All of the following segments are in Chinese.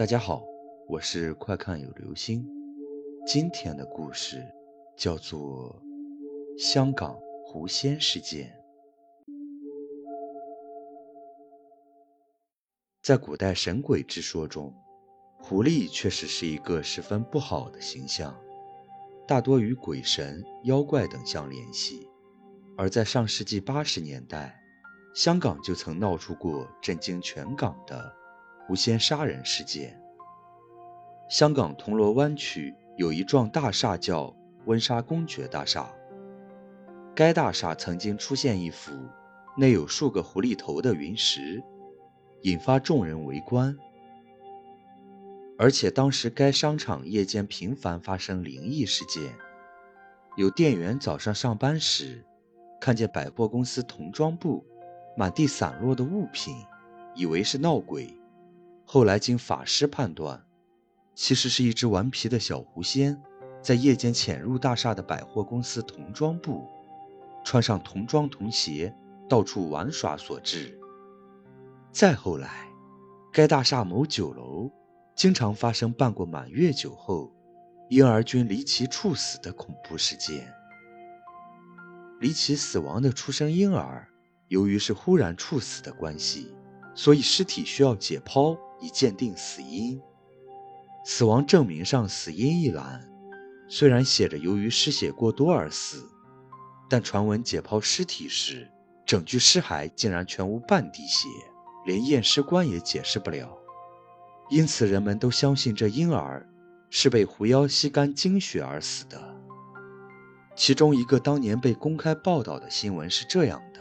大家好，我是快看有流星。今天的故事叫做香港狐仙事件。在古代神鬼之说中，狐狸确实是一个十分不好的形象，大多与鬼神、妖怪等相联系。而在上世纪八十年代，香港就曾闹出过震惊全港的。狐仙杀人事件。香港铜锣湾区有一幢大厦叫温莎公爵大厦，该大厦曾经出现一幅内有数个狐狸头的云石，引发众人围观。而且当时该商场夜间频繁发生灵异事件，有店员早上上班时看见百货公司童装部满地散落的物品，以为是闹鬼。后来经法师判断，其实是一只顽皮的小狐仙，在夜间潜入大厦的百货公司童装部，穿上童装童鞋，到处玩耍所致。再后来，该大厦某酒楼经常发生办过满月酒后，婴儿均离奇猝死的恐怖事件。离奇死亡的出生婴儿，由于是忽然猝死的关系，所以尸体需要解剖。以鉴定死因。死亡证明上死因一栏，虽然写着由于失血过多而死，但传闻解剖尸体时，整具尸骸竟然全无半滴血，连验尸官也解释不了。因此，人们都相信这婴儿是被狐妖吸干精血而死的。其中一个当年被公开报道的新闻是这样的：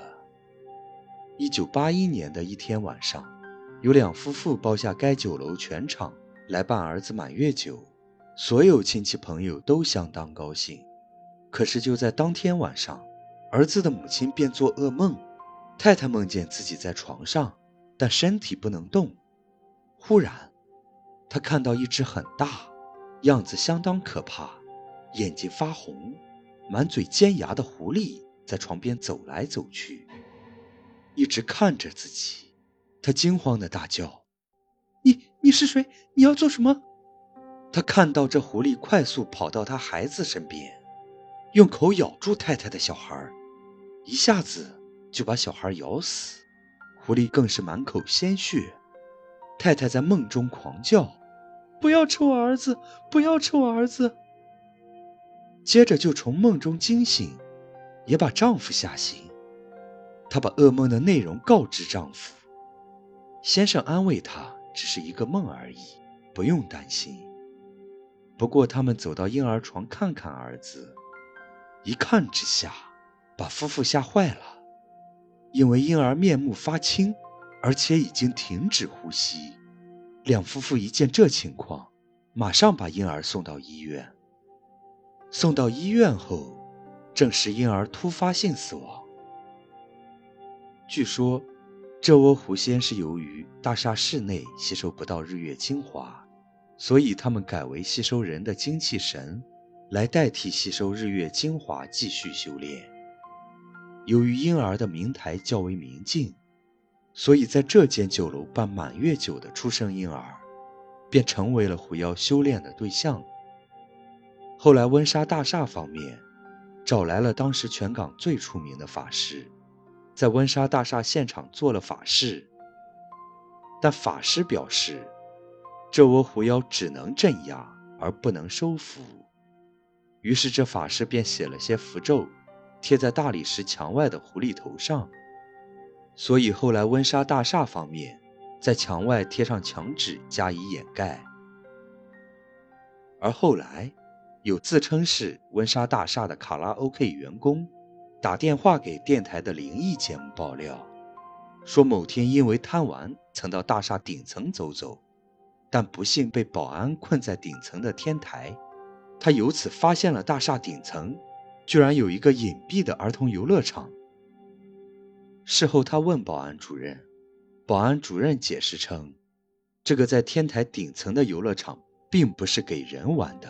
一九八一年的一天晚上。有两夫妇包下该酒楼全场来办儿子满月酒，所有亲戚朋友都相当高兴。可是就在当天晚上，儿子的母亲便做噩梦，太太梦见自己在床上，但身体不能动。忽然，她看到一只很大、样子相当可怕、眼睛发红、满嘴尖牙的狐狸在床边走来走去，一直看着自己。他惊慌的大叫：“你你是谁？你要做什么？”他看到这狐狸快速跑到他孩子身边，用口咬住太太的小孩，一下子就把小孩咬死。狐狸更是满口鲜血。太太在梦中狂叫：“不要吃我儿子！不要吃我儿子！”接着就从梦中惊醒，也把丈夫吓醒。她把噩梦的内容告知丈夫。先生安慰他：“只是一个梦而已，不用担心。”不过，他们走到婴儿床看看儿子，一看之下，把夫妇吓坏了，因为婴儿面目发青，而且已经停止呼吸。两夫妇一见这情况，马上把婴儿送到医院。送到医院后，证实婴儿突发性死亡。据说。这窝狐仙是由于大厦室内吸收不到日月精华，所以他们改为吸收人的精气神，来代替吸收日月精华继续修炼。由于婴儿的明台较为明净，所以在这间酒楼办满月酒的出生婴儿，便成为了狐妖修炼的对象。后来温莎大厦方面找来了当时全港最出名的法师。在温莎大厦现场做了法事，但法师表示，这窝狐妖只能镇压而不能收服。于是这法师便写了些符咒，贴在大理石墙外的狐狸头上。所以后来温莎大厦方面在墙外贴上墙纸加以掩盖。而后来，有自称是温莎大厦的卡拉 OK 员工。打电话给电台的灵异节目爆料，说某天因为贪玩，曾到大厦顶层走走，但不幸被保安困在顶层的天台。他由此发现了大厦顶层居然有一个隐蔽的儿童游乐场。事后他问保安主任，保安主任解释称，这个在天台顶层的游乐场并不是给人玩的，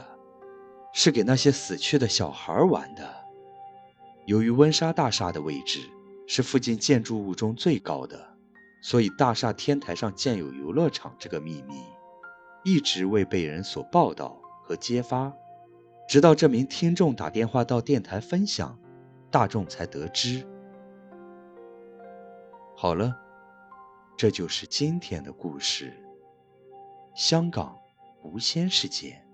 是给那些死去的小孩玩的。由于温莎大厦的位置是附近建筑物中最高的，所以大厦天台上建有游乐场这个秘密，一直未被人所报道和揭发，直到这名听众打电话到电台分享，大众才得知。好了，这就是今天的故事——香港无仙事件。